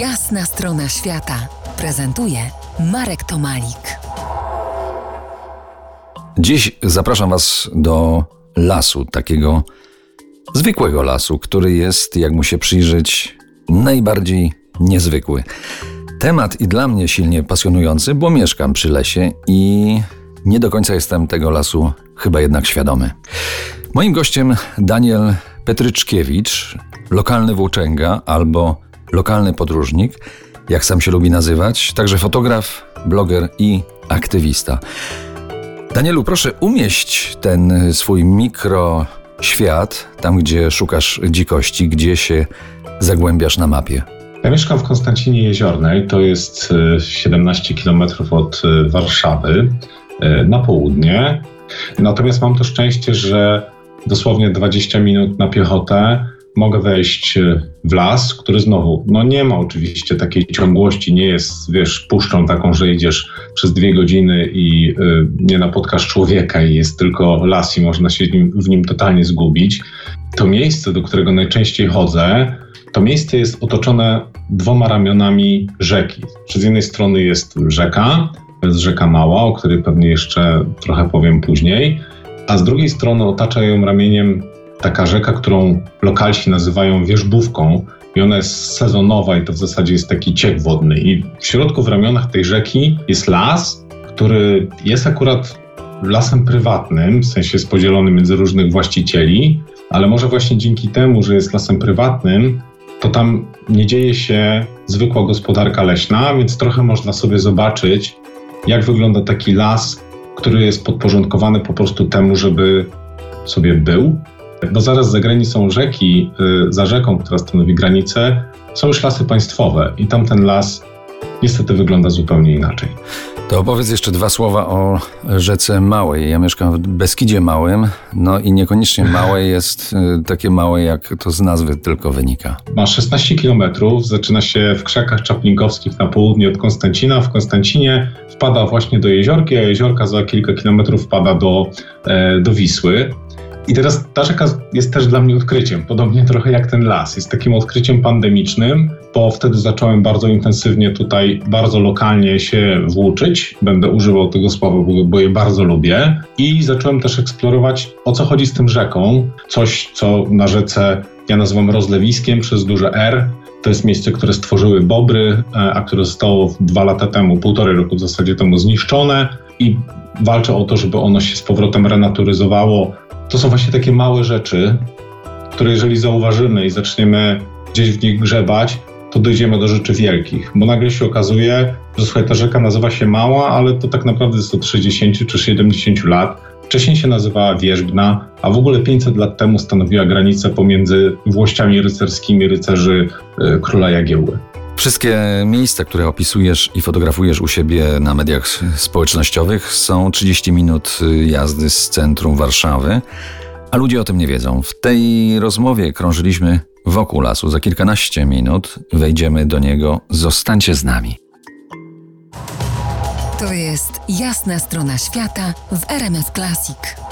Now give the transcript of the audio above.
Jasna strona świata prezentuje Marek Tomalik. Dziś zapraszam Was do lasu, takiego zwykłego lasu, który jest, jak mu się przyjrzeć, najbardziej niezwykły. Temat i dla mnie silnie pasjonujący, bo mieszkam przy lesie i nie do końca jestem tego lasu chyba jednak świadomy. Moim gościem Daniel Petryczkiewicz, lokalny włóczęga albo lokalny podróżnik, jak sam się lubi nazywać, także fotograf, bloger i aktywista. Danielu, proszę umieść ten swój mikroświat, tam gdzie szukasz dzikości, gdzie się zagłębiasz na mapie. Ja mieszkam w Konstancinie Jeziornej, to jest 17 e, km od e, Warszawy na południe. Natomiast mam to szczęście, że dosłownie 20 minut na piechotę mogę wejść e, w las, który znowu, no nie ma oczywiście takiej ciągłości, nie jest, wiesz, puszczą taką, że idziesz przez dwie godziny i y, nie napotkasz człowieka i jest tylko las i można się nim, w nim totalnie zgubić. To miejsce, do którego najczęściej chodzę, to miejsce jest otoczone dwoma ramionami rzeki. Z jednej strony jest rzeka, to jest rzeka Mała, o której pewnie jeszcze trochę powiem później, a z drugiej strony otacza ją ramieniem taka rzeka, którą lokalsi nazywają wierzbówką i ona jest sezonowa i to w zasadzie jest taki ciek wodny. I w środku, w ramionach tej rzeki jest las, który jest akurat lasem prywatnym, w sensie jest podzielony między różnych właścicieli, ale może właśnie dzięki temu, że jest lasem prywatnym, to tam nie dzieje się zwykła gospodarka leśna, więc trochę można sobie zobaczyć, jak wygląda taki las, który jest podporządkowany po prostu temu, żeby sobie był, bo zaraz za granicą rzeki, y, za rzeką, która stanowi granicę, są już lasy państwowe i tamten las niestety wygląda zupełnie inaczej. To opowiedz jeszcze dwa słowa o rzece Małej. Ja mieszkam w Beskidzie Małym, no i niekoniecznie małe jest y, takie małe, jak to z nazwy tylko wynika. Ma 16 kilometrów, zaczyna się w krzakach czaplinkowskich na południe od Konstancina. W Konstancinie wpada właśnie do jeziorki, a jeziorka za kilka kilometrów wpada do, e, do Wisły. I teraz ta rzeka jest też dla mnie odkryciem, podobnie trochę jak ten las. Jest takim odkryciem pandemicznym, bo wtedy zacząłem bardzo intensywnie tutaj, bardzo lokalnie się włóczyć. Będę używał tego słowa, bo, bo je bardzo lubię. I zacząłem też eksplorować, o co chodzi z tym rzeką. Coś, co na rzece ja nazywam rozlewiskiem przez duże R. To jest miejsce, które stworzyły bobry, e, a które zostało dwa lata temu, półtorej roku w zasadzie temu zniszczone i walczę o to, żeby ono się z powrotem renaturyzowało, to są właśnie takie małe rzeczy, które jeżeli zauważymy i zaczniemy gdzieś w nich grzebać, to dojdziemy do rzeczy wielkich, bo nagle się okazuje, że słuchaj, ta rzeka nazywa się Mała, ale to tak naprawdę jest od 60 czy 70 lat. Wcześniej się nazywała Wierzbna, a w ogóle 500 lat temu stanowiła granicę pomiędzy włościami rycerskimi rycerzy y, króla Jagiełły. Wszystkie miejsca, które opisujesz i fotografujesz u siebie na mediach społecznościowych, są 30 minut jazdy z centrum Warszawy, a ludzie o tym nie wiedzą. W tej rozmowie krążyliśmy wokół lasu. Za kilkanaście minut wejdziemy do niego. Zostańcie z nami. To jest jasna strona świata w RMS Classic.